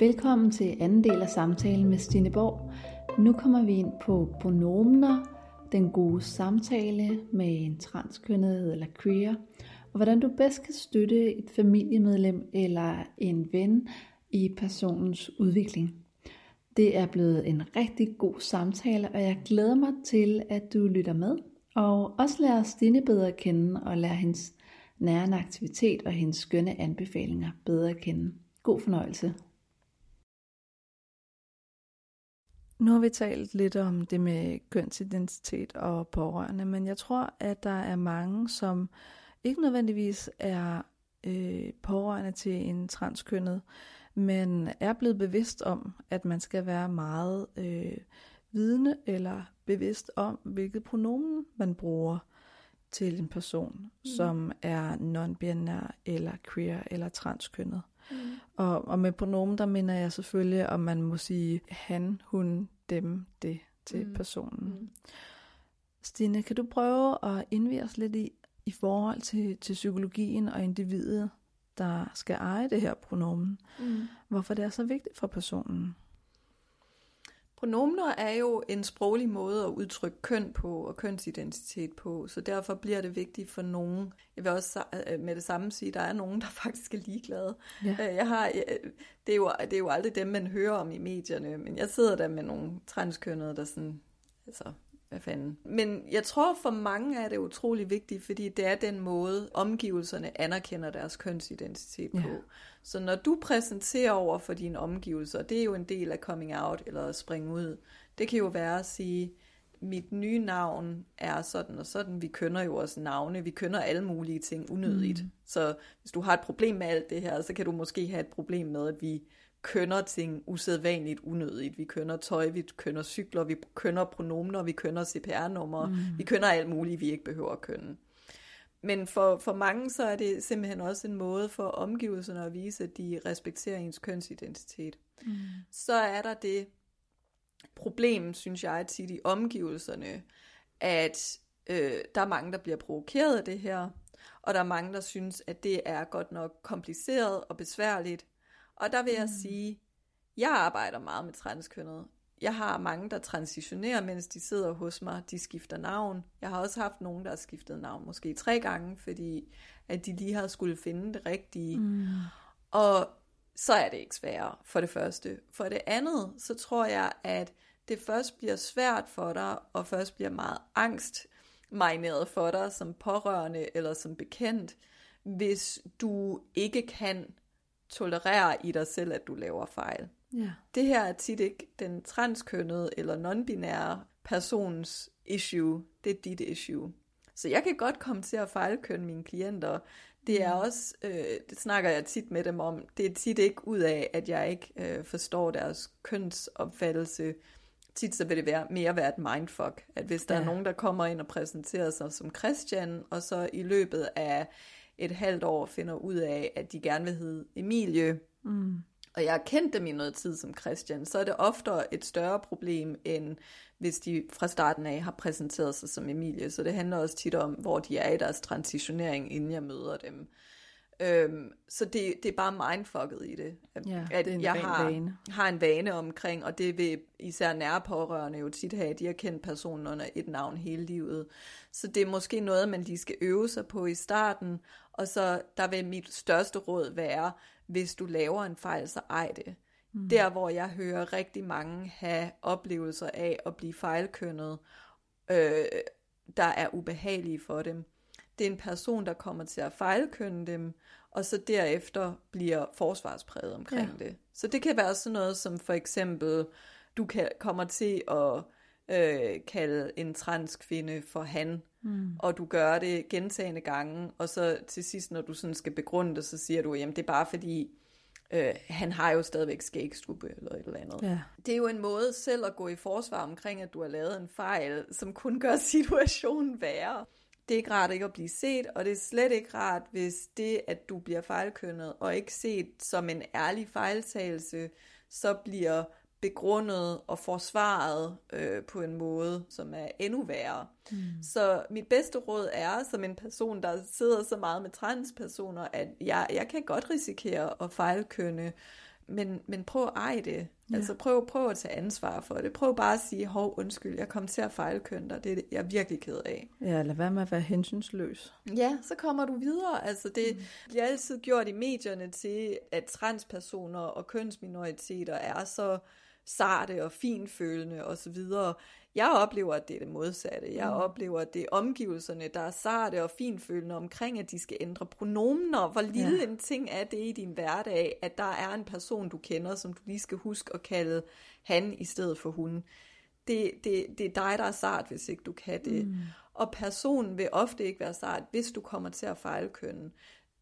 Velkommen til anden del af samtalen med Stine Borg. Nu kommer vi ind på pronomener, den gode samtale med en transkønnet eller queer, og hvordan du bedst kan støtte et familiemedlem eller en ven i personens udvikling. Det er blevet en rigtig god samtale, og jeg glæder mig til, at du lytter med, og også lærer Stine bedre at kende, og lærer hendes nærende aktivitet og hendes skønne anbefalinger bedre at kende. God fornøjelse. Nu har vi talt lidt om det med kønsidentitet og pårørende, men jeg tror, at der er mange, som ikke nødvendigvis er øh, pårørende til en transkønnet, men er blevet bevidst om, at man skal være meget øh, vidne eller bevidst om, hvilket pronomen man bruger til en person, mm. som er non-binær eller queer eller transkønnet. Mm. Og, og med pronomen, der mener jeg selvfølgelig, om man må sige han, hun, dem, det til mm. personen. Mm. Stine, kan du prøve at indvige os lidt i, i forhold til, til psykologien og individet, der skal eje det her pronomen? Mm. Hvorfor det er så vigtigt for personen? Pronomener er jo en sproglig måde at udtrykke køn på og kønsidentitet på, så derfor bliver det vigtigt for nogen. Jeg vil også øh, med det samme sige, at der er nogen, der faktisk er ligeglade. Ja. Øh, jeg har, det, er jo, det er jo aldrig dem, man hører om i medierne, men jeg sidder der med nogle transkønnede, der sådan, altså, hvad fanden. Men jeg tror for mange er det utrolig vigtigt, fordi det er den måde, omgivelserne anerkender deres kønsidentitet på. Ja. Så når du præsenterer over for dine omgivelser, det er jo en del af coming out eller at springe ud. Det kan jo være at sige, mit nye navn er sådan og sådan. Vi kønner jo også navne. Vi kønner alle mulige ting unødigt. Mm. Så hvis du har et problem med alt det her, så kan du måske have et problem med, at vi kønner ting usædvanligt unødigt. Vi kønner tøj, vi kønner cykler, vi kønner pronomener, vi kønner CPR-numre, mm. vi kønner alt muligt, vi ikke behøver at kønne. Men for, for mange så er det simpelthen også en måde for omgivelserne at vise, at de respekterer ens kønsidentitet. Mm. Så er der det problem, synes jeg tit i omgivelserne, at øh, der er mange, der bliver provokeret af det her, og der er mange, der synes, at det er godt nok kompliceret og besværligt, og der vil jeg mm. sige, jeg arbejder meget med transkønnet. Jeg har mange, der transitionerer, mens de sidder hos mig. De skifter navn. Jeg har også haft nogen, der har skiftet navn måske tre gange, fordi at de lige har skulle finde det rigtige. Mm. Og så er det ikke sværere, for det første. For det andet, så tror jeg, at det først bliver svært for dig, og først bliver meget angst marineret for dig som pårørende eller som bekendt, hvis du ikke kan tolerere i dig selv, at du laver fejl. Ja. Det her er tit ikke den transkønnede eller non-binære persons issue, det er dit issue. Så jeg kan godt komme til at fejlkønne mine klienter. Det er mm. også, øh, det snakker jeg tit med dem om, det er tit ikke ud af, at jeg ikke øh, forstår deres kønsopfattelse. Tit så vil det være, mere være et mindfuck, at hvis der ja. er nogen, der kommer ind og præsenterer sig som Christian, og så i løbet af et halvt år finder ud af, at de gerne vil hedde Emilie, mm. og jeg har kendt dem i noget tid som Christian, så er det oftere et større problem, end hvis de fra starten af har præsenteret sig som Emilie. Så det handler også tit om, hvor de er i deres transitionering, inden jeg møder dem. Øhm, så det, det er bare mindfucket i det. Ja, at det er en jeg har, vane. har en vane omkring, og det vil især nære pårørende jo tit have, at de har kendt personen under et navn hele livet. Så det er måske noget, man lige skal øve sig på i starten, og så der vil mit største råd være, hvis du laver en fejl, så ej det. Mm. Der, hvor jeg hører rigtig mange have oplevelser af at blive fejlkønnet, øh, der er ubehagelige for dem. Det er en person, der kommer til at fejlkønne dem, og så derefter bliver forsvarspræget omkring ja. det. Så det kan være sådan noget som for eksempel, du kan, kommer til at øh, kalde en transkvinde for han, mm. og du gør det gentagende gange, og så til sidst, når du sådan skal begrunde det, så siger du, jamen det er bare fordi, øh, han har jo stadigvæk skægstube eller et eller andet. Ja. Det er jo en måde selv at gå i forsvar omkring, at du har lavet en fejl, som kun gør situationen værre. Det er ikke rart ikke at blive set, og det er slet ikke rart, hvis det, at du bliver fejlkønnet og ikke set som en ærlig fejltagelse, så bliver begrundet og forsvaret øh, på en måde, som er endnu værre. Mm. Så mit bedste råd er, som en person, der sidder så meget med transpersoner, at jeg, jeg kan godt risikere at fejlkønne men, men prøv at eje det. Ja. Altså prøv, prøv at tage ansvar for det. Prøv bare at sige, hov, undskyld, jeg kom til at fejlkønne dig. Det er det, jeg er virkelig ked af. Ja, lad være med at være hensynsløs. Ja, så kommer du videre. Altså det mm. bliver altid gjort i medierne til, at transpersoner og kønsminoriteter er så sarte og finfølende osv. Jeg oplever, at det er det modsatte. Jeg mm. oplever, at det er omgivelserne, der er sarte og finfølende omkring, at de skal ændre pronomener. Hvor lille ja. en ting er det i din hverdag, at der er en person, du kender, som du lige skal huske at kalde han i stedet for hun. Det, det, det er dig, der er sart, hvis ikke du kan det. Mm. Og personen vil ofte ikke være sart, hvis du kommer til at fejlkønne.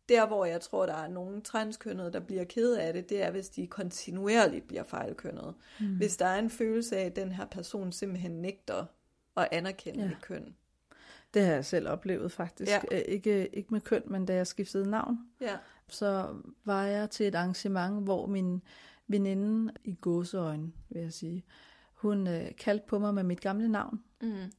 Der, hvor jeg tror, der er nogle transkønnede, der bliver ked af det, det er, hvis de kontinuerligt bliver fejlkønnet. Mm. Hvis der er en følelse af, at den her person simpelthen nægter at anerkende ja. køn. Det har jeg selv oplevet faktisk. Ja. Ikke, ikke med køn, men da jeg skiftede navn. Ja. Så var jeg til et arrangement, hvor min veninde i gåseøjne, vil jeg sige, hun øh, kaldte på mig med mit gamle navn. Mm.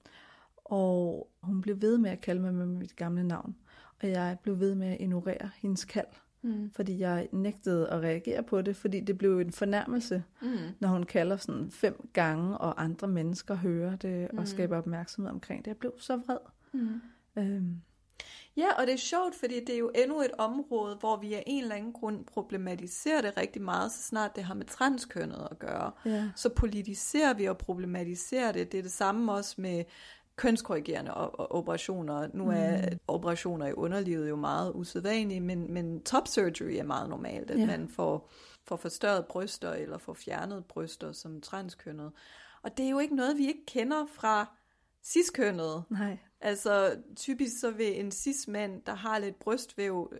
Og hun blev ved med at kalde mig med mit gamle navn og jeg blev ved med at ignorere hendes kald. Mm. Fordi jeg nægtede at reagere på det, fordi det blev en fornærmelse, mm. når hun kalder sådan fem gange, og andre mennesker hører det mm. og skaber opmærksomhed omkring det. Jeg blev så vred. Mm. Øhm. Ja, og det er sjovt, fordi det er jo endnu et område, hvor vi af en eller anden grund problematiserer det rigtig meget, så snart det har med transkønnet at gøre. Ja. Så politiserer vi og problematiserer det. Det er det samme også med kønskorrigerende operationer. Nu er mm. operationer i underlivet jo meget usædvanlige, men, men top surgery er meget normalt, at ja. man får, får forstørret bryster eller får fjernet bryster som transkønnet. Og det er jo ikke noget, vi ikke kender fra ciskønnet. Nej. Altså typisk så vil en cis-mand, der har lidt brystvæv,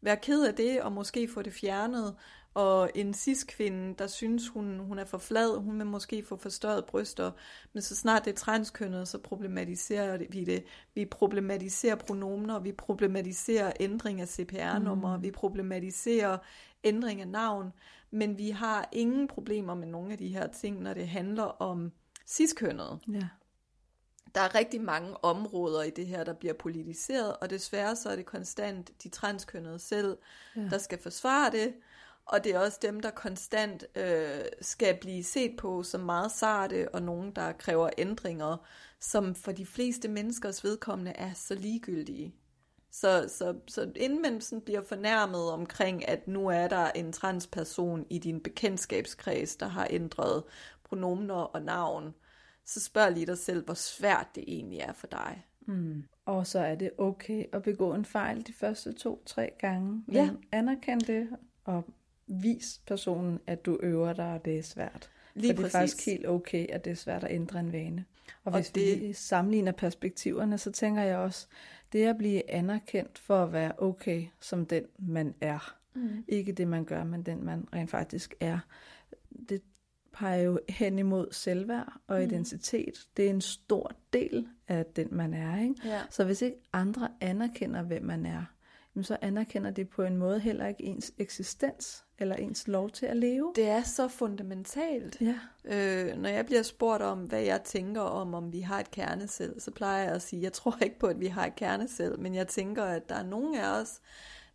være ked af det og måske få det fjernet, og en cis-kvinde, der synes, hun, hun er for flad, hun vil måske få forstørret bryster, men så snart det er transkønnet, så problematiserer vi det. Vi problematiserer pronomener, vi problematiserer ændring af CPR-nummer, mm. vi problematiserer ændring af navn, men vi har ingen problemer med nogle af de her ting, når det handler om cis-kønnet. Ja. Der er rigtig mange områder i det her, der bliver politiseret, og desværre så er det konstant de transkønnede selv, ja. der skal forsvare det, og det er også dem, der konstant øh, skal blive set på som meget sarte, og nogen, der kræver ændringer, som for de fleste menneskers vedkommende er så ligegyldige. Så, så, så inden man sådan bliver fornærmet omkring, at nu er der en transperson i din bekendtskabskreds, der har ændret pronomener og navn, så spørg lige dig selv, hvor svært det egentlig er for dig. Mm. Og så er det okay at begå en fejl de første to-tre gange. Men ja. anerkend det, og vis personen, at du øver dig, og det er svært. Lige For det er faktisk helt okay, at det er svært at ændre en vane. Og hvis og det... vi sammenligner perspektiverne, så tænker jeg også, det at blive anerkendt for at være okay som den, man er. Mm. Ikke det, man gør, men den, man rent faktisk er. Det peger jo hen imod selvværd og mm. identitet. Det er en stor del af den, man er. Ikke? Ja. Så hvis ikke andre anerkender, hvem man er, så anerkender det på en måde heller ikke ens eksistens eller ens lov til at leve. Det er så fundamentalt. Ja. Øh, når jeg bliver spurgt om, hvad jeg tænker om, om vi har et kernesel, så plejer jeg at sige, jeg tror ikke på, at vi har et kernesel, men jeg tænker, at der er nogen af os,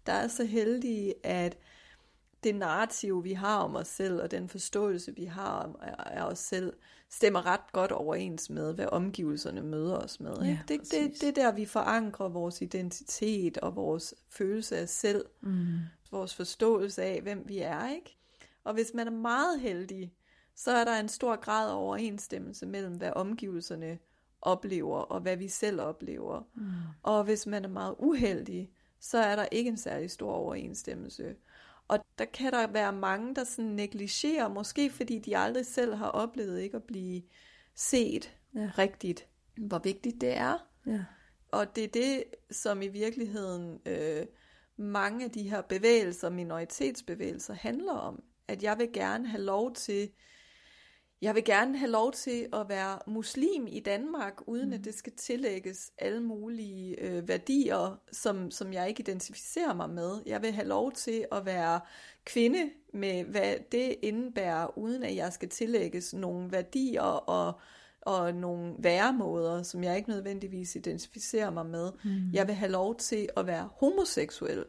der er så heldige, at det narrativ, vi har om os selv, og den forståelse, vi har af os selv, stemmer ret godt overens med, hvad omgivelserne møder os med. Ikke? Ja, det, det, det er der, vi forankrer vores identitet og vores følelse af selv, mm. vores forståelse af, hvem vi er. ikke. Og hvis man er meget heldig, så er der en stor grad af overensstemmelse mellem, hvad omgivelserne oplever, og hvad vi selv oplever. Mm. Og hvis man er meget uheldig, så er der ikke en særlig stor overensstemmelse. Og der kan der være mange, der sådan negligerer, måske fordi de aldrig selv har oplevet ikke at blive set ja. rigtigt, hvor vigtigt det er. Ja. Og det er det, som i virkeligheden øh, mange af de her bevægelser, minoritetsbevægelser, handler om. At jeg vil gerne have lov til jeg vil gerne have lov til at være muslim i Danmark, uden mm. at det skal tillægges alle mulige øh, værdier, som, som jeg ikke identificerer mig med. Jeg vil have lov til at være kvinde med, hvad det indebærer, uden at jeg skal tillægges nogle værdier og, og nogle væremåder, som jeg ikke nødvendigvis identificerer mig med. Mm. Jeg vil have lov til at være homoseksuel,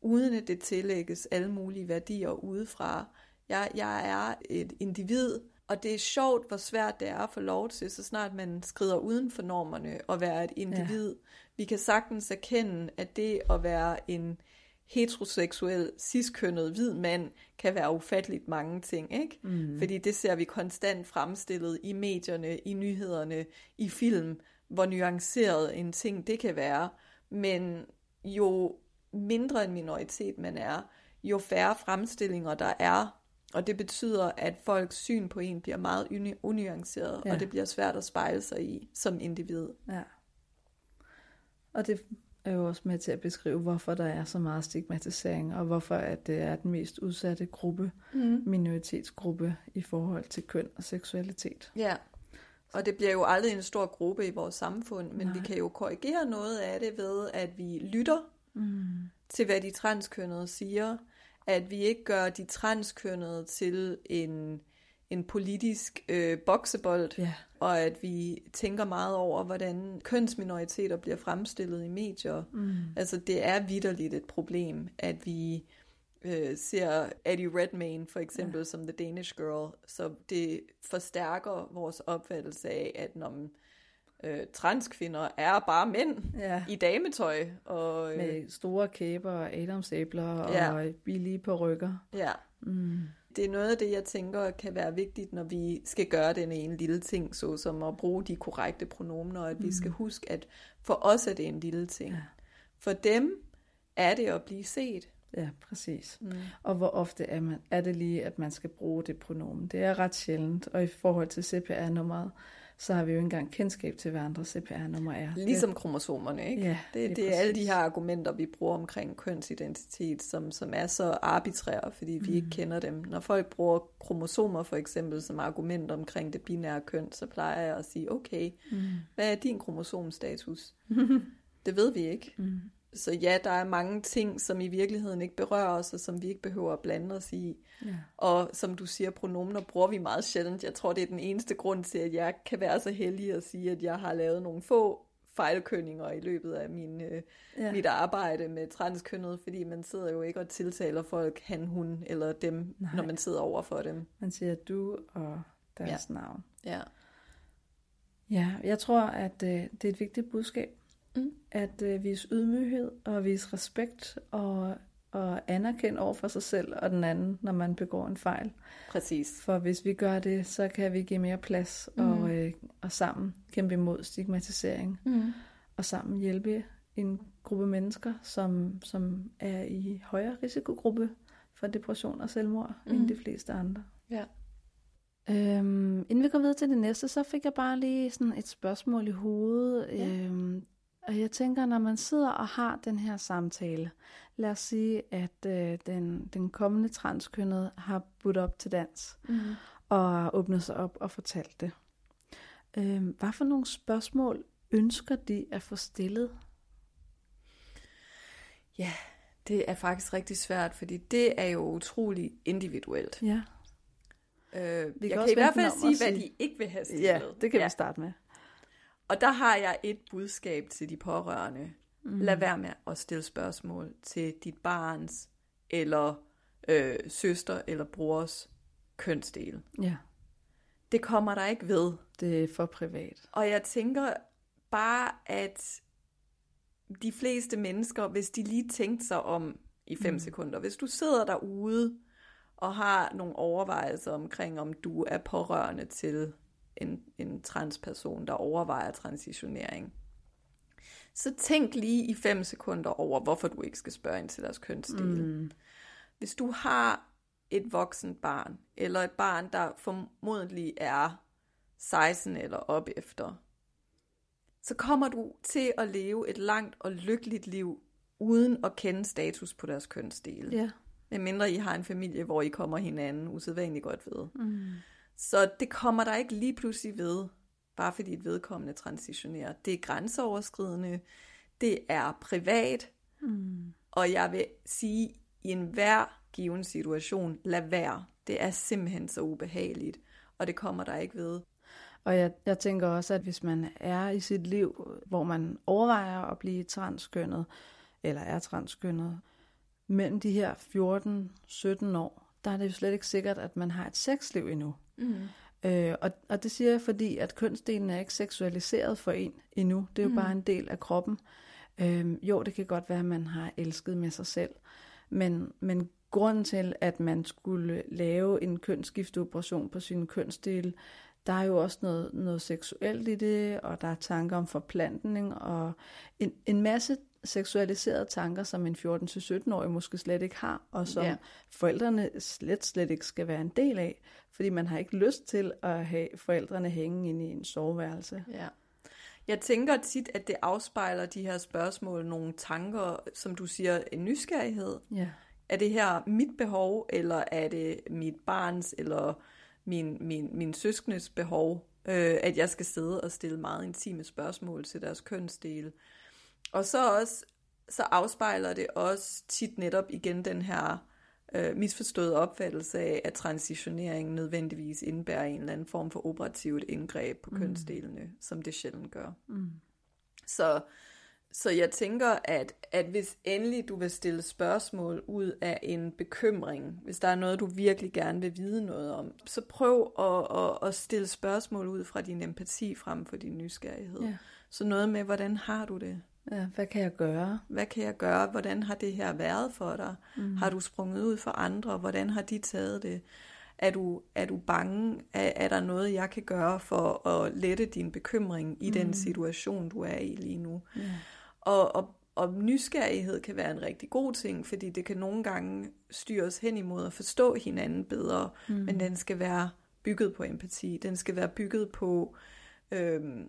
uden at det tillægges alle mulige værdier udefra. Jeg, jeg er et individ, og det er sjovt, hvor svært det er at få lov til, så snart man skrider uden for normerne og være et individ. Ja. Vi kan sagtens erkende, at det at være en heteroseksuel, ciskønnet, hvid mand, kan være ufatteligt mange ting, ikke? Mm. Fordi det ser vi konstant fremstillet i medierne, i nyhederne, i film, hvor nuanceret en ting det kan være. Men jo mindre en minoritet man er, jo færre fremstillinger der er, og det betyder, at folks syn på en bliver meget unuanceret, ja. og det bliver svært at spejle sig i som individ. Ja. Og det er jo også med til at beskrive, hvorfor der er så meget stigmatisering, og hvorfor at det er den mest udsatte gruppe, mm. minoritetsgruppe i forhold til køn og seksualitet. Ja, og det bliver jo aldrig en stor gruppe i vores samfund, men Nej. vi kan jo korrigere noget af det ved, at vi lytter mm. til, hvad de transkønnede siger, at vi ikke gør de transkønnede til en, en politisk øh, boksebold, ja. og at vi tænker meget over, hvordan kønsminoriteter bliver fremstillet i medier. Mm. Altså det er vidderligt et problem, at vi øh, ser Eddie Redmayne for eksempel ja. som The Danish Girl, så det forstærker vores opfattelse af, at når man, øh, transkvinder er bare mænd ja. i dametøj. Og, øh, Med store kæber og adamsæbler ja. og billige på rykker. Ja. Mm. Det er noget af det, jeg tænker kan være vigtigt, når vi skal gøre den ene lille ting, såsom at bruge de korrekte pronomener, at mm. vi skal huske, at for os er det en lille ting. Ja. For dem er det at blive set. Ja, præcis. Mm. Og hvor ofte er, man, er det lige, at man skal bruge det pronomen? Det er ret sjældent, og i forhold til CPR-nummeret, så har vi jo ikke engang kendskab til, hvad andre CPR-nummer er. Ligesom det, kromosomerne, ikke? Ja, det, det, det er alle de her argumenter, vi bruger omkring kønsidentitet, som, som er så arbitrære, fordi vi mm. ikke kender dem. Når folk bruger kromosomer for eksempel som argument omkring det binære køn, så plejer jeg at sige, okay, mm. hvad er din kromosomstatus? det ved vi ikke. Mm. Så ja, der er mange ting, som i virkeligheden ikke berører os, og som vi ikke behøver at blande os i. Ja. Og som du siger, pronomener bruger vi meget sjældent. Jeg tror, det er den eneste grund til, at jeg kan være så heldig at sige, at jeg har lavet nogle få fejlkønninger i løbet af min, øh, ja. mit arbejde med transkønnet, fordi man sidder jo ikke og tiltaler folk han, hun eller dem, Nej. når man sidder over for dem. Man siger du og deres ja. navn. Ja. Ja, jeg tror, at øh, det er et vigtigt budskab, Mm. At øh, vise ydmyghed og vise respekt og, og anerkende over for sig selv og den anden, når man begår en fejl. Præcis. For hvis vi gør det, så kan vi give mere plads mm. og, øh, og sammen kæmpe imod stigmatisering. Mm. Og sammen hjælpe en gruppe mennesker, som, som er i højere risikogruppe for depression og selvmord mm. end de fleste andre. Ja. Øhm, inden vi går videre til det næste, så fik jeg bare lige sådan et spørgsmål i hovedet. Ja. Øhm, og jeg tænker, når man sidder og har den her samtale, lad os sige, at øh, den, den kommende transkønnede har budt op til dans, mm. og åbnet sig op og fortalt det. Øh, hvad for nogle spørgsmål ønsker de at få stillet? Ja, det er faktisk rigtig svært, fordi det er jo utrolig individuelt. Ja. Øh, vi jeg kan, kan i hvert fald sige, hvad de ikke vil have stillet. Ja, det kan ja. vi starte med. Og der har jeg et budskab til de pårørende. Mm. Lad være med at stille spørgsmål til dit barns eller øh, søster eller brors kønsdel. Ja. Det kommer der ikke ved. Det er for privat. Og jeg tænker bare, at de fleste mennesker, hvis de lige tænkte sig om i fem mm. sekunder, hvis du sidder derude og har nogle overvejelser omkring, om du er pårørende til en, en transperson, der overvejer transitionering. Så tænk lige i fem sekunder over, hvorfor du ikke skal spørge ind til deres kønsdel. Mm. Hvis du har et voksen barn, eller et barn, der formodentlig er 16 eller op efter, så kommer du til at leve et langt og lykkeligt liv, uden at kende status på deres kønsdel. Ja. Medmindre I har en familie, hvor I kommer hinanden usædvanligt godt ved. Mm. Så det kommer der ikke lige pludselig ved, bare fordi et vedkommende transitionerer. Det er grænseoverskridende, det er privat, mm. og jeg vil sige, i enhver given situation, lad være. Det er simpelthen så ubehageligt, og det kommer der ikke ved. Og jeg, jeg tænker også, at hvis man er i sit liv, hvor man overvejer at blive transkønnet, eller er transkønnet, mellem de her 14-17 år, der er det jo slet ikke sikkert, at man har et sexliv endnu. Mm. Øh, og, og det siger jeg, fordi at kønsdelen er ikke seksualiseret for en endnu. Det er jo mm. bare en del af kroppen. Øh, jo, det kan godt være, at man har elsket med sig selv. Men, men grunden til, at man skulle lave en kønsskifteoperation på sin kønsdel, der er jo også noget, noget seksuelt i det, og der er tanker om forplantning, og en, en masse seksualiserede tanker, som en 14-17-årig måske slet ikke har, og som ja. forældrene slet, slet ikke skal være en del af, fordi man har ikke lyst til at have forældrene hænge ind i en soveværelse. Ja. Jeg tænker tit, at det afspejler de her spørgsmål nogle tanker, som du siger, en nysgerrighed. Ja. Er det her mit behov, eller er det mit barns, eller min, min, min søskendes behov, øh, at jeg skal sidde og stille meget intime spørgsmål til deres kønsdele. Og så også, så afspejler det også tit netop igen den her øh, misforståede opfattelse af, at transitionering nødvendigvis indebærer en eller anden form for operativt indgreb på mm. kønsdelene, som det sjældent gør. Mm. Så så jeg tænker, at, at hvis endelig du vil stille spørgsmål ud af en bekymring, hvis der er noget, du virkelig gerne vil vide noget om, så prøv at, at, at stille spørgsmål ud fra din empati frem for din nysgerrighed. Ja. Så noget med, hvordan har du det? Ja, hvad kan jeg gøre? Hvad kan jeg gøre? Hvordan har det her været for dig? Mm. Har du sprunget ud for andre? Hvordan har de taget det? Er du, er du bange? Er, er der noget, jeg kan gøre for at lette din bekymring i mm. den situation, du er i lige nu? Ja. Og, og, og nysgerrighed kan være en rigtig god ting, fordi det kan nogle gange styre os hen imod at forstå hinanden bedre, mm. men den skal være bygget på empati. Den skal være bygget på øhm,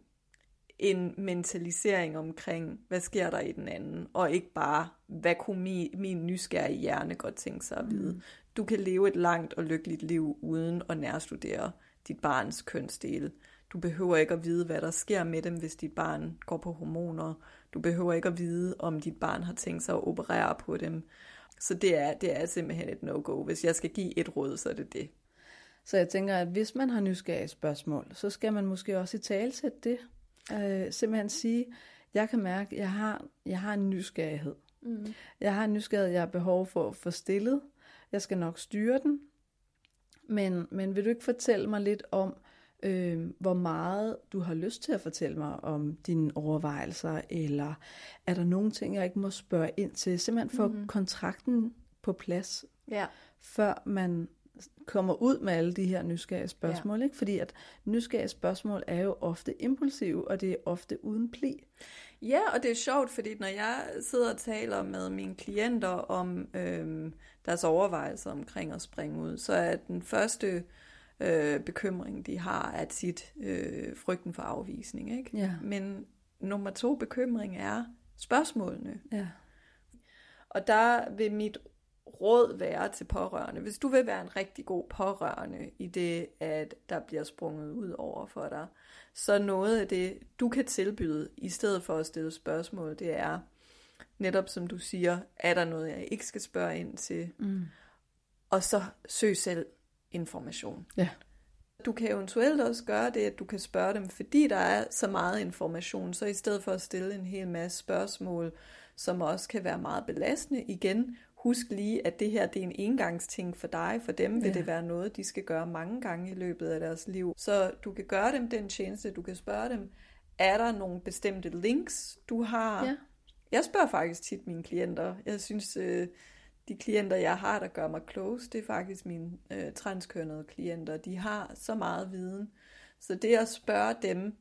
en mentalisering omkring, hvad sker der i den anden, og ikke bare, hvad kunne min, min nysgerrige hjerne godt tænke sig at vide. Mm. Du kan leve et langt og lykkeligt liv uden at nærstudere dit barns kønsdele. Du behøver ikke at vide, hvad der sker med dem, hvis dit barn går på hormoner. Du behøver ikke at vide, om dit barn har tænkt sig at operere på dem. Så det er, det er simpelthen et no-go. Hvis jeg skal give et råd, så er det det. Så jeg tænker, at hvis man har nysgerrige spørgsmål, så skal man måske også i talsætte det. Øh, simpelthen sige, jeg kan mærke, at jeg har, jeg har en nysgerrighed. Mm. Jeg har en nysgerrighed, jeg har behov for at få stillet. Jeg skal nok styre den. Men, men vil du ikke fortælle mig lidt om, øh, hvor meget du har lyst til at fortælle mig om dine overvejelser, eller er der nogle ting, jeg ikke må spørge ind til, simpelthen få mm-hmm. kontrakten på plads, ja. før man kommer ud med alle de her nysgerrige spørgsmål, ja. ikke? Fordi at nysgerrige spørgsmål er jo ofte impulsive, og det er ofte uden pli. Ja, og det er sjovt, fordi når jeg sidder og taler med mine klienter om øhm, deres overvejelser omkring at springe ud, så er den første øh, bekymring, de har, er tit øh, frygten for afvisning. Ikke? Ja. Men nummer to bekymring er spørgsmålene. Ja. Og der vil mit råd være til pårørende, hvis du vil være en rigtig god pårørende i det, at der bliver sprunget ud over for dig, så noget af det, du kan tilbyde, i stedet for at stille spørgsmål, det er netop som du siger, er der noget, jeg ikke skal spørge ind til? Mm. Og så søg selv information. Ja. Du kan eventuelt også gøre det, at du kan spørge dem, fordi der er så meget information, så i stedet for at stille en hel masse spørgsmål, som også kan være meget belastende, igen, husk lige, at det her det er en engangsting for dig. For dem vil ja. det være noget, de skal gøre mange gange i løbet af deres liv. Så du kan gøre dem den tjeneste, du kan spørge dem, er der nogle bestemte links, du har? Ja. Jeg spørger faktisk tit mine klienter. Jeg synes, øh, de klienter, jeg har, der gør mig close, det er faktisk mine øh, transkønnede klienter. De har så meget viden. Så det at spørge dem,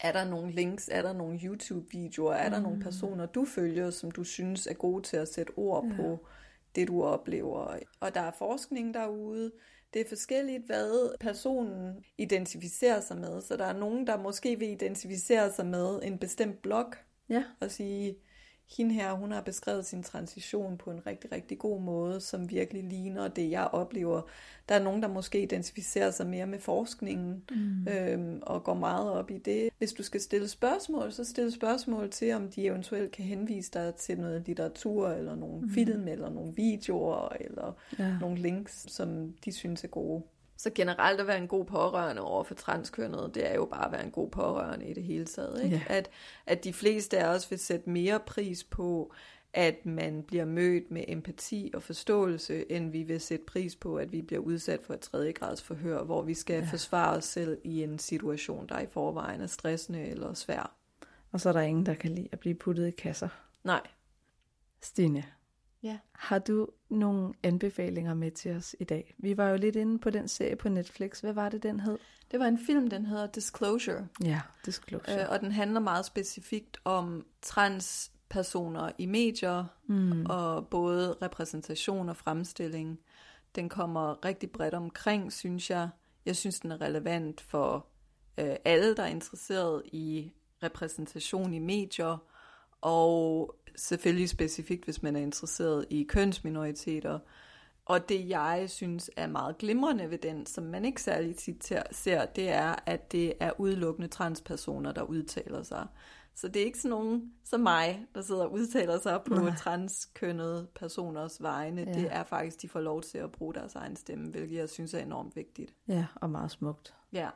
er der nogle links, er der nogle YouTube-videoer, er mm. der nogle mm. personer, du følger, som du synes er gode til at sætte ord ja. på det, du oplever. Og der er forskning derude. Det er forskelligt, hvad personen identificerer sig med. Så der er nogen, der måske vil identificere sig med en bestemt blog, ja. og sige, hende her, hun har beskrevet sin transition på en rigtig, rigtig god måde, som virkelig ligner det, jeg oplever. Der er nogen, der måske identificerer sig mere med forskningen, mm. øhm, og går meget op i det. Hvis du skal stille spørgsmål, så stille spørgsmål til, om de eventuelt kan henvise dig til noget litteratur, eller nogle mm. film, eller nogle videoer, eller ja. nogle links, som de synes er gode. Så generelt at være en god pårørende over for transkønnet, det er jo bare at være en god pårørende i det hele taget. Ikke? Ja. At, at de fleste af os vil sætte mere pris på, at man bliver mødt med empati og forståelse, end vi vil sætte pris på, at vi bliver udsat for et tredje grads forhør, hvor vi skal ja. forsvare os selv i en situation, der i forvejen er stressende eller svær. Og så er der ingen, der kan lide at blive puttet i kasser. Nej. Stine, Ja. har du nogle anbefalinger med til os i dag? Vi var jo lidt inde på den serie på Netflix. Hvad var det, den hed? Det var en film, den hedder Disclosure, Ja, Disclosure. øh, og den handler meget specifikt om transpersoner i medier, mm. og både repræsentation og fremstilling. Den kommer rigtig bredt omkring, synes jeg. Jeg synes, den er relevant for øh, alle, der er interesseret i repræsentation i medier, og selvfølgelig specifikt, hvis man er interesseret i kønsminoriteter. Og det, jeg synes er meget glimrende ved den, som man ikke særlig tit ser- det er, at det er udelukkende transpersoner, der udtaler sig. Så det er ikke sådan nogen som mig, der sidder og udtaler sig på Nej. transkønnede personers vegne. Ja. Det er faktisk, de får lov til at bruge deres egen stemme, hvilket jeg synes er enormt vigtigt. Ja, og meget smukt. Ja.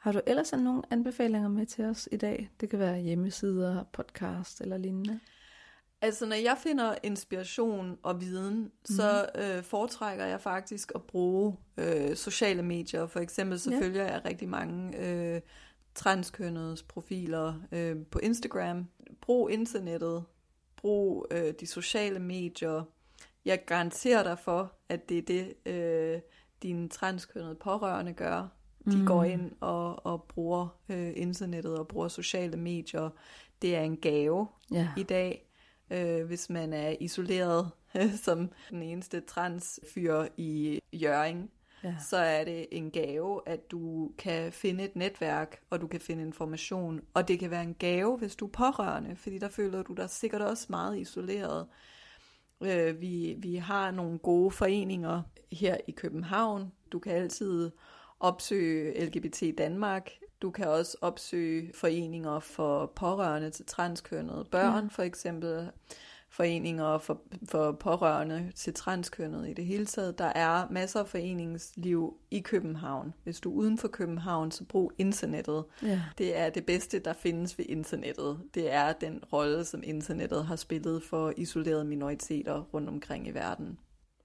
Har du ellers nogle anbefalinger med til os i dag? Det kan være hjemmesider, podcast eller lignende. Altså, når jeg finder inspiration og viden, mm. så øh, foretrækker jeg faktisk at bruge øh, sociale medier. For eksempel så Ja. ja. følger jeg rigtig mange øh, transkønnedes profiler øh, på Instagram. Brug internettet. Brug øh, de sociale medier. Jeg garanterer dig for, at det er det, øh, dine transkønnede pårørende gør. De Mm. går ind og, og bruger øh, internettet og bruger sociale medier. Det er en gave Ja, i dag, øh, hvis man er isoleret som den eneste transfyr i Jøring, ja. så er det en gave, at du kan finde et netværk, og du kan finde information. Og det kan være en gave, hvis du er pårørende, fordi der føler du dig sikkert også meget isoleret. Øh, vi, vi har nogle gode foreninger her i København. Du kan altid opsøge LGBT Danmark. Du kan også opsøge foreninger for pårørende til transkønnede børn, Ja. for eksempel foreninger for, for pårørende til transkønnede i det hele taget. Der er masser af foreningsliv i København. Hvis du er uden for København, så brug internettet. ja. Det er det bedste, der findes ved internettet. Det er den rolle, som internettet har spillet for isolerede minoriteter rundt omkring i verden.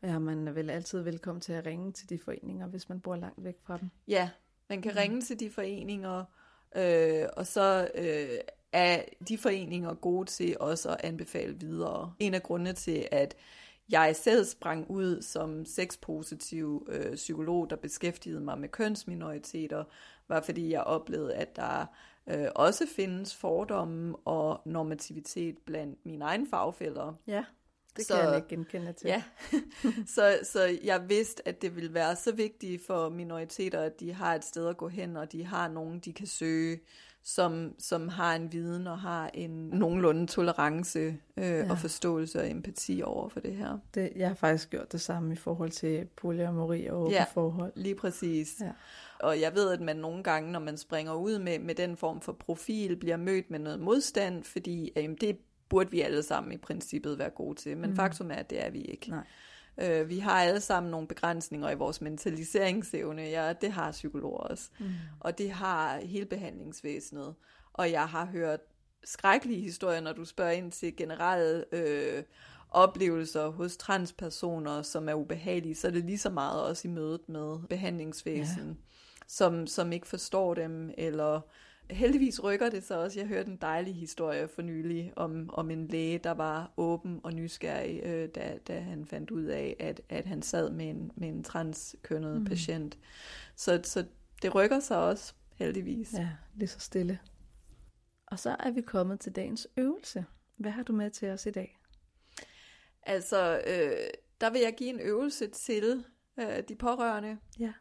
Ja, man er vel altid velkommen til at ringe til de foreninger, hvis man bor langt væk fra dem. Ja, man kan Mm. ringe til de foreninger, øh, og så øh, er de foreninger gode til også at anbefale videre. En af grundene til, at jeg selv sprang ud som sexpositiv øh, psykolog, der beskæftigede mig med kønsminoriteter, var fordi jeg oplevede, at der øh, også findes fordomme og normativitet blandt mine egne fagfælder. Ja, det Så- kan jeg ikke genkende til. Ja, så, så jeg vidste, at det ville være så vigtigt for minoriteter, at de har et sted at gå hen, og de har nogen, de kan søge, som, som har en viden og har en nogenlunde tolerance øh, ja. og forståelse og empati over for det her. Det, jeg har faktisk gjort det samme i forhold til polyamori og åbne Ja. forhold. Lige præcis. Ja. Og jeg ved, at man nogle gange, når man springer ud med, med den form for profil, bliver mødt med noget modstand, fordi øh, det burde vi alle sammen i princippet være gode til. Men Mm. faktum er, at det er vi ikke. Nej. Øh, vi har alle sammen nogle begrænsninger i vores mentaliseringsevne. Ja, det har psykologer også. Mm. Og det har hele behandlingsvæsenet. Og jeg har hørt skrækkelige historier, når du spørger ind til generelle øh, oplevelser hos transpersoner, som er ubehagelige, så er det lige så meget også i mødet med behandlingsvæsen, ja. som, som ikke forstår dem, eller heldigvis rykker det så også. Jeg hørte en dejlig historie for nylig om, om en læge, der var åben og nysgerrig, øh, da, da han fandt ud af, at, at han sad med en, med en transkønnet Mm. patient. Så, så det rykker sig også, heldigvis. Ja, lige så stille. Og så er vi kommet til dagens øvelse. Hvad har du med til os i dag? Altså, øh, der vil jeg give en øvelse til øh, de pårørende, Ja.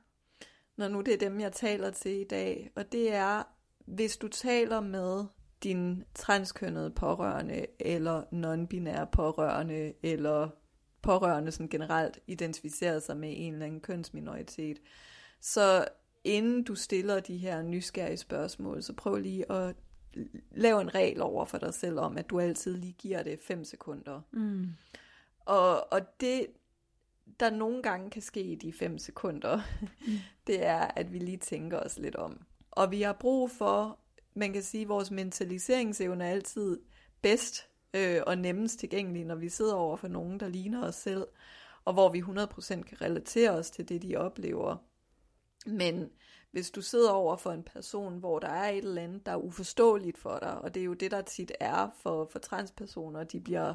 når nu det er dem, jeg taler til i dag. Og det er, hvis du taler med din transkønnede pårørende, eller non-binære pårørende, eller pårørende, som generelt identificerer sig med en eller anden kønsminoritet, så inden du stiller de her nysgerrige spørgsmål, så prøv lige at lave en regel over for dig selv om, at du altid lige giver det 5 sekunder. Mm. Og, og det, der nogle gange kan ske i de 5 sekunder, det er, at vi lige tænker os lidt om. Og vi har brug for, man kan sige, vores mentaliseringsevne er altid bedst, øh, og nemmest tilgængelige, når vi sidder over for nogen, der ligner os selv, og hvor vi 100% kan relatere os til det, de oplever. Men hvis du sidder over for en person, hvor der er et eller andet, der er uforståeligt for dig, og det er jo det, der tit er for, for transpersoner, de bliver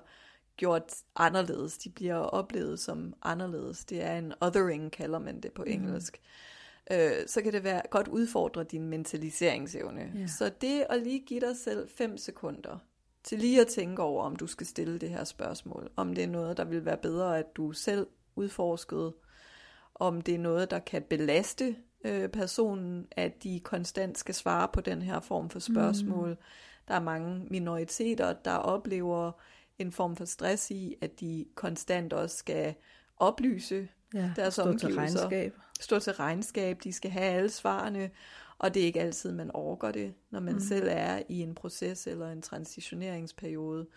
gjort anderledes, de bliver oplevet som anderledes. Det er en othering, kalder man det på mm. engelsk. Mm. Øh, så kan det være godt udfordre din mentaliseringsevne. Yeah. Så det at lige give dig selv 5 sekunder til lige at tænke over, om du skal stille det her spørgsmål, om det er noget, der vil være bedre, at du selv udforskede, om det er noget, der kan belaste øh, personen, at de konstant skal svare på den her form for spørgsmål. Mm. Der er mange minoriteter, der oplever en form for stress i, at de konstant også skal oplyse ja, deres omgivelser. Til regnskab. Stå til regnskab. De skal have alle svarene, og det er ikke altid, man overgår det, når man mm. selv er i en proces eller en transitioneringsperiode.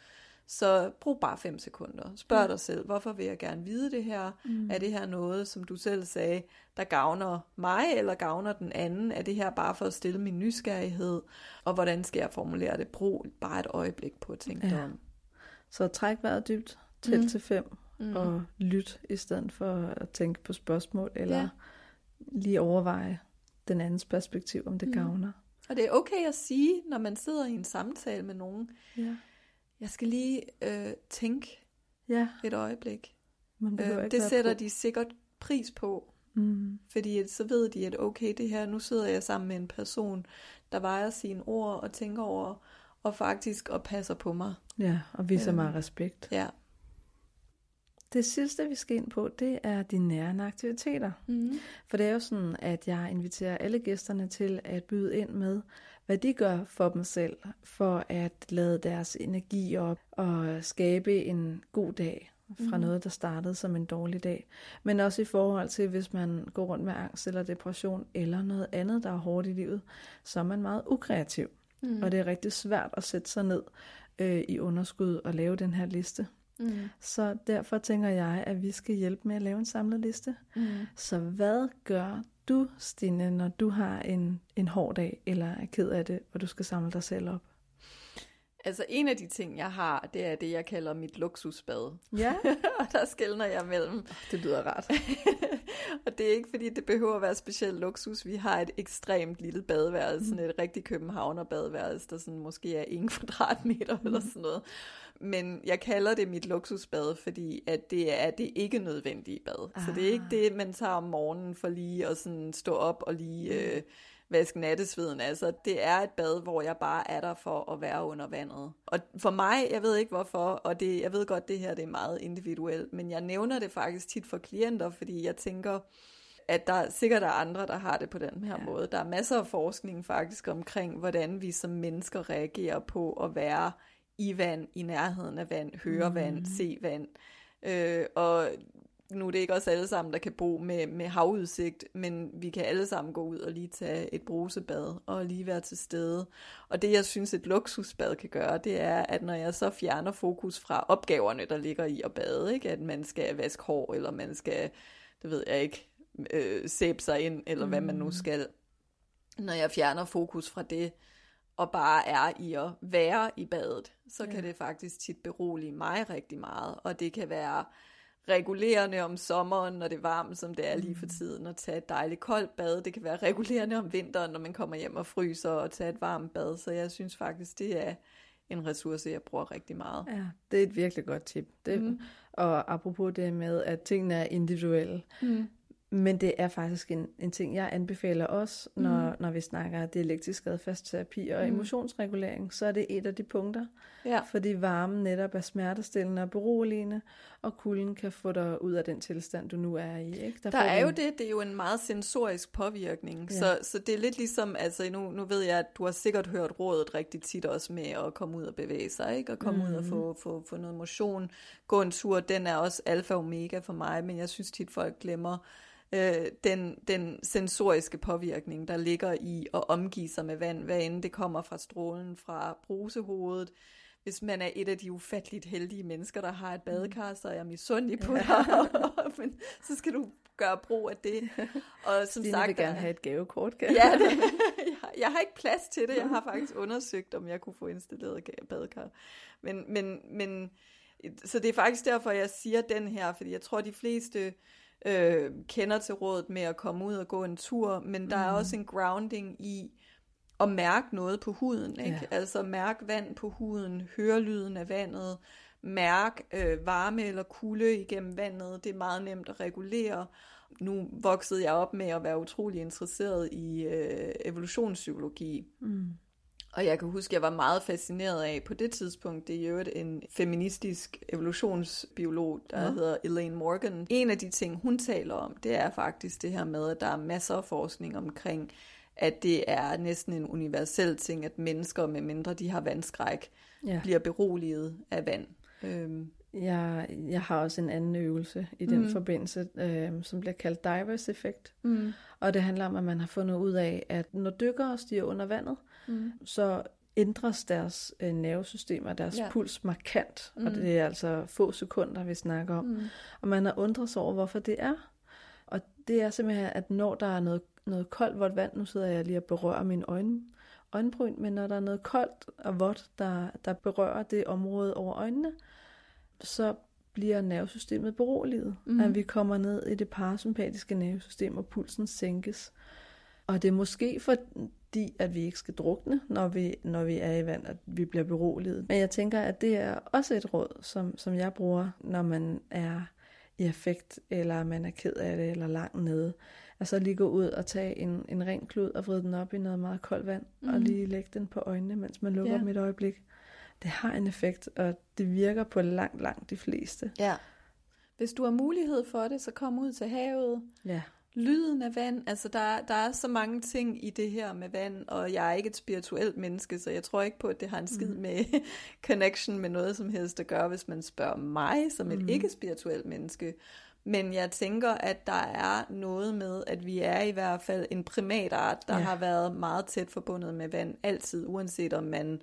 Så brug bare fem sekunder. Spørg mm. dig selv, hvorfor vil jeg gerne vide det her? Mm. Er det her noget, som du selv sagde, der gavner mig eller gavner den anden? Er det her bare for at stille min nysgerrighed? Og hvordan skal jeg formulere det? Brug bare et øjeblik på at tænke ja. om. Så træk vejret dybt, tæl mm. til fem, mm. og lyt i stedet for at tænke på spørgsmål, eller ja. Lige overveje den andens perspektiv, om det mm. gavner. Og det er okay at sige, når man sidder i en samtale med nogen, ja. jeg skal lige øh, tænke ja. et øjeblik. Man øh, det sætter på. de sikkert pris på, mm. fordi så ved de, at okay, det her, nu sidder jeg sammen med en person, der vejer sine ord og tænker over, og faktisk og passer på mig. Ja, og viser øhm, mig respekt. Ja. Det sidste, vi skal ind på, det er de nærende aktiviteter. Mm. For det er jo sådan, at jeg inviterer alle gæsterne til at byde ind med, hvad de gør for dem selv, for at lade deres energi op og skabe en god dag fra mm. noget, der startede som en dårlig dag. Men også i forhold til, hvis man går rundt med angst eller depression, eller noget andet, der er hårdt i livet, så er man meget ukreativ. Mm. Og det er rigtig svært at sætte sig ned øh, i underskud og lave den her liste. Mm. Så derfor tænker jeg, at vi skal hjælpe med at lave en samlet liste. Mm. Så hvad gør du, Stine, når du har en, en hård dag, eller er ked af det, og du skal samle dig selv op? Altså en af de ting, jeg har, det er det, jeg kalder mit luksusbad. Ja. og der skældner jeg mellem. Det lyder rart. og det er ikke, fordi det behøver at være specielt luksus. Vi har et ekstremt lille badeværelse, mm. sådan et rigtig københavner badeværelse, der sådan måske er en kvadratmeter mm. eller sådan noget. Men jeg kalder det mit luksusbad, fordi at det er det ikke nødvendige bad. Ah. Så det er ikke ah. det, man tager om morgenen for lige at sådan stå op og lige... Mm. Øh, vaske nattesveden. Altså, det er et bad, hvor jeg bare er der for at være under vandet. Og for mig, jeg ved ikke hvorfor, og det, jeg ved godt, det her det er meget individuelt, men jeg nævner det faktisk tit for klienter, fordi jeg tænker, at der sikkert er andre, der har det på den her ja. måde. Der er masser af forskning faktisk omkring, hvordan vi som mennesker reagerer på at være i vand, i nærheden af vand, høre mm. vand, se vand. Øh, og nu er det ikke os alle sammen, der kan bo med, med havudsigt, men vi kan alle sammen gå ud og lige tage et brusebad og lige være til stede. Og det, jeg synes, et luksusbad kan gøre, det er, at når jeg så fjerner fokus fra opgaverne, der ligger i at bade, ikke? at man skal vaske hår, eller man skal, det ved jeg ikke, øh, sæbe sig ind, eller mm. hvad man nu mm. skal. Når jeg fjerner fokus fra det, og bare er i at være i badet, så ja. kan det faktisk tit berolige mig rigtig meget. Og det kan være regulerende om sommeren, når det er varmt, som det er lige for mm. tiden, at tage et dejligt koldt bad. Det kan være regulerende om vinteren, når man kommer hjem og fryser, og tage et varmt bad. Så jeg synes faktisk, det er en ressource, jeg bruger rigtig meget. Ja, det er et virkelig godt tip. Det, mm. Og apropos det med, at tingene er individuelle. Mm. Men det er faktisk en, en ting, jeg anbefaler også, når, mm. når vi snakker dialektisk adfærdsterapi og mm. emotionsregulering, så er det et af de punkter. Ja. Fordi varmen netop er smertestillende og beroligende, og kulden kan få dig ud af den tilstand, du nu er i. Ikke? Der, der er jo det, det er jo en meget sensorisk påvirkning, ja. så, så det er lidt ligesom, altså nu, nu ved jeg, at du har sikkert hørt rådet rigtig tit også med at komme ud og bevæge sig, ikke? og komme mm. ud og få, få, få noget motion, gå en tur, den er også alfa og omega for mig, men jeg synes tit folk glemmer, øh, den, den sensoriske påvirkning, der ligger i at omgive sig med vand, hvad end det kommer fra strålen fra brusehovedet, hvis man er et af de ufatteligt heldige mennesker, der har et badekar, så er jeg misundelig på dig, men så skal du gøre brug af det. Og som Line sagt, vil gerne have et gavekort. Kan? ja, det, jeg, jeg har ikke plads til det. Jeg har faktisk undersøgt, om jeg kunne få installeret badekar. Men, men, men så det er faktisk derfor, jeg siger den her, fordi jeg tror, de fleste øh, kender til rådet med at komme ud og gå en tur, men der mm. er også en grounding i at mærke noget på huden. Ikke? Ja. Altså mærke vand på huden, høre lyden af vandet, mærke øh, varme eller kulde igennem vandet. Det er meget nemt at regulere. Nu voksede jeg op med at være utrolig interesseret i øh, evolutionspsykologi. Mm. Og jeg kan huske, at jeg var meget fascineret af på det tidspunkt, det er jo en feministisk evolutionsbiolog, der ja. hedder Elaine Morgan. En af de ting, hun taler om, det er faktisk det her med, at der er masser af forskning omkring, at det er næsten en universel ting, at mennesker, med mindre de har vandskræk, ja. bliver beroliget af vand. Øhm. Jeg, jeg har også en anden øvelse i den mm. forbindelse, øh, som bliver kaldt divers effekt. Mm. Og det handler om, at man har fundet ud af, at når dykkere stiger under vandet, mm. så ændres deres øh, nervesystem og deres ja. puls markant. Mm. Og det er altså få sekunder, vi snakker om. Mm. Og man har undret sig over, hvorfor det er. Og det er simpelthen, at når der er noget, noget koldt, vådt vand, nu sidder jeg lige og berører mine øjne, øjenbryn, men når der er noget koldt og vådt, der, der berører det område over øjnene, så bliver nervesystemet beroliget. Mm. At vi kommer ned i det parasympatiske nervesystem, og pulsen sænkes. Og det er måske fordi, at vi ikke skal drukne, når vi, når vi er i vand, at vi bliver beroliget. Men jeg tænker, at det er også et råd, som, som jeg bruger, når man er i affekt, eller man er ked af det, eller langt nede. Altså lige gå ud og tage en, en ren klud og vride den op i noget meget koldt vand, mm. og lige lægge den på øjnene, mens man lukker ja. dem et øjeblik. Det har en effekt, og det virker på langt, langt de fleste. Ja. Hvis du har mulighed for det, så kom ud til havet. Ja. Lyden af vand, altså der, der er så mange ting i det her med vand, og jeg er ikke et spirituelt menneske, så jeg tror ikke på, at det har en skid mm. med connection med noget som helst at gøre, hvis man spørger mig som et mm. ikke-spirituelt menneske. Men jeg tænker, at der er noget med, at vi er i hvert fald en primatart, der ja. har været meget tæt forbundet med vand, altid, uanset om man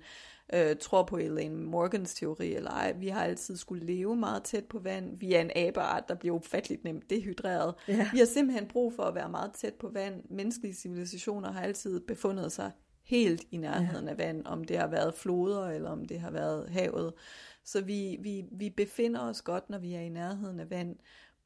øh, tror på Elaine Morgans teori eller ej. Vi har altid skulle leve meget tæt på vand. Vi er en abeart, der bliver ufatteligt nemt dehydreret. Ja. Vi har simpelthen brug for at være meget tæt på vand. Menneskelige civilisationer har altid befundet sig helt i nærheden ja. af vand, om det har været floder eller om det har været havet. Så vi, vi, vi befinder os godt, når vi er i nærheden af vand.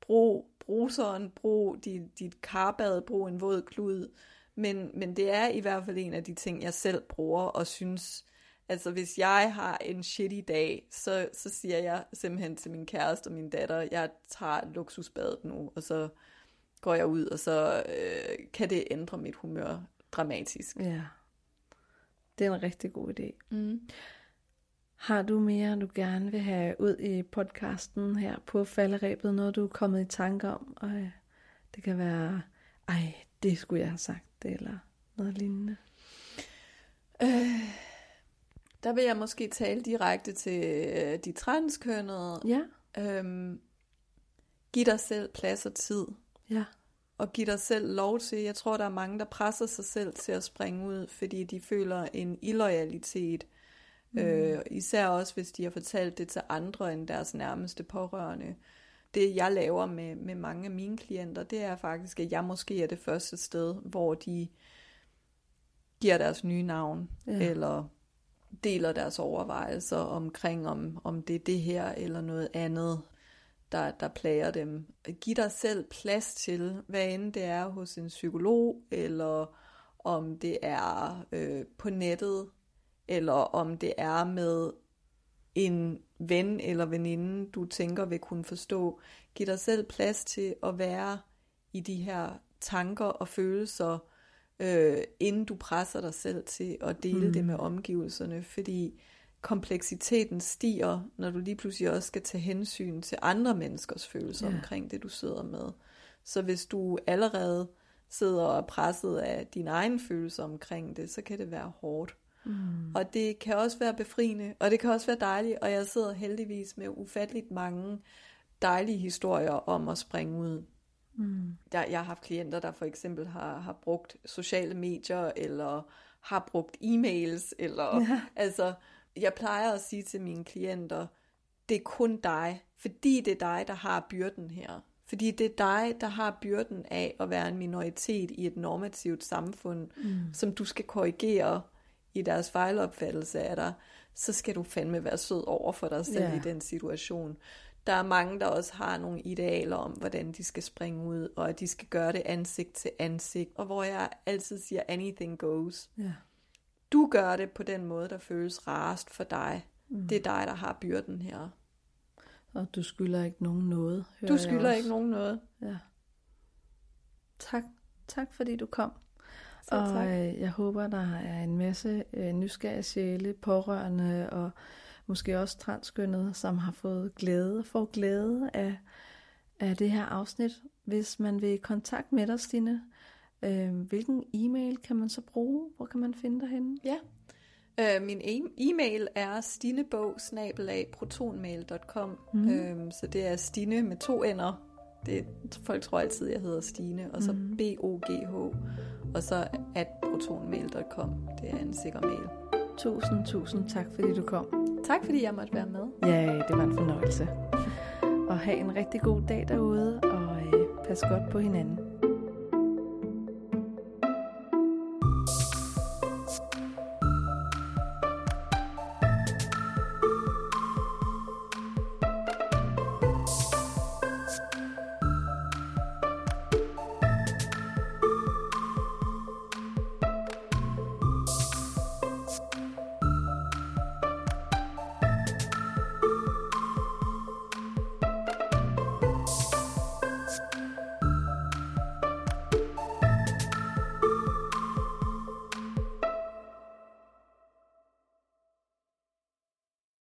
Brug bruseren, brug dit, dit karbad, brug en våd klud. Men, men det er i hvert fald en af de ting, jeg selv bruger og synes Altså hvis jeg har en shitty dag, så, så siger jeg simpelthen til min kæreste og min datter, jeg tager luksusbadet nu, og så går jeg ud, og så øh, kan det ændre mit humør dramatisk. Ja, det er en rigtig god idé. Mm. Har du mere, du gerne vil have ud i podcasten her på falderæbet, noget du er kommet i tanke om? Og det kan være, ej, det skulle jeg have sagt, eller noget lignende. Øh, der vil jeg måske tale direkte til øh, de transkønnede. Ja. Øhm, giv dig selv plads og tid. Ja. Og giv dig selv lov til. Jeg tror, der er mange, der presser sig selv til at springe ud, fordi de føler en illoyalitet. Mm. Øh, især også, hvis de har fortalt det til andre end deres nærmeste pårørende. Det, jeg laver med, med mange af mine klienter, det er faktisk, at jeg måske er det første sted, hvor de giver deres nye navn, ja. eller deler deres overvejelser omkring, om, om det er det her eller noget andet, der, der plager dem. Giv dig selv plads til, hvad end det er hos en psykolog, eller om det er øh, på nettet, eller om det er med en ven eller veninde, du tænker vil kunne forstå. Giv dig selv plads til at være i de her tanker og følelser, øh, inden du presser dig selv til at dele mm. det med omgivelserne, fordi kompleksiteten stiger, når du lige pludselig også skal tage hensyn til andre menneskers følelser yeah. omkring det, du sidder med. Så hvis du allerede sidder og er presset af dine egne følelser omkring det, så kan det være hårdt. Mm. Og det kan også være befriende, og det kan også være dejligt, og jeg sidder heldigvis med ufatteligt mange dejlige historier om at springe ud. Mm. Der, jeg har haft klienter, der for eksempel har, har brugt sociale medier, eller har brugt e-mails, eller ja. altså jeg plejer at sige til mine klienter, det er kun dig, fordi det er dig, der har byrden her. Fordi det er dig, der har byrden af at være en minoritet i et normativt samfund, mm. som du skal korrigere i deres fejlopfattelse af dig, så skal du fandme være sød over for dig selv yeah. i den situation. Der er mange, der også har nogle idealer om, hvordan de skal springe ud, og at de skal gøre det ansigt til ansigt, og hvor jeg altid siger, anything goes. Yeah. Du gør det på den måde, der føles rarest for dig. Mm. Det er dig, der har byrden her. Og du skylder ikke nogen noget. Du skylder ikke nogen noget. Ja. Tak. Tak fordi du kom. Så og tak. Øh, jeg håber, der er en masse øh, nysgerrige sjæle, pårørende og måske også transkønnede, som har fået glæde, får glæde af, af det her afsnit. Hvis man vil i kontakt med dig, Stine, øh, hvilken e-mail kan man så bruge? Hvor kan man finde dig henne? Ja, Øh, min e- e-mail er stinebog mm. øhm, så det er Stine med to ender. Det, folk tror altid, jeg hedder Stine, og så mm. B-O-G-H, og så at protonmail.com. Det er en sikker mail. Tusind, tusind tak, fordi du kom. Tak, fordi jeg måtte være med. Ja, det var en fornøjelse. Og have en rigtig god dag derude, og øh, pas godt på hinanden.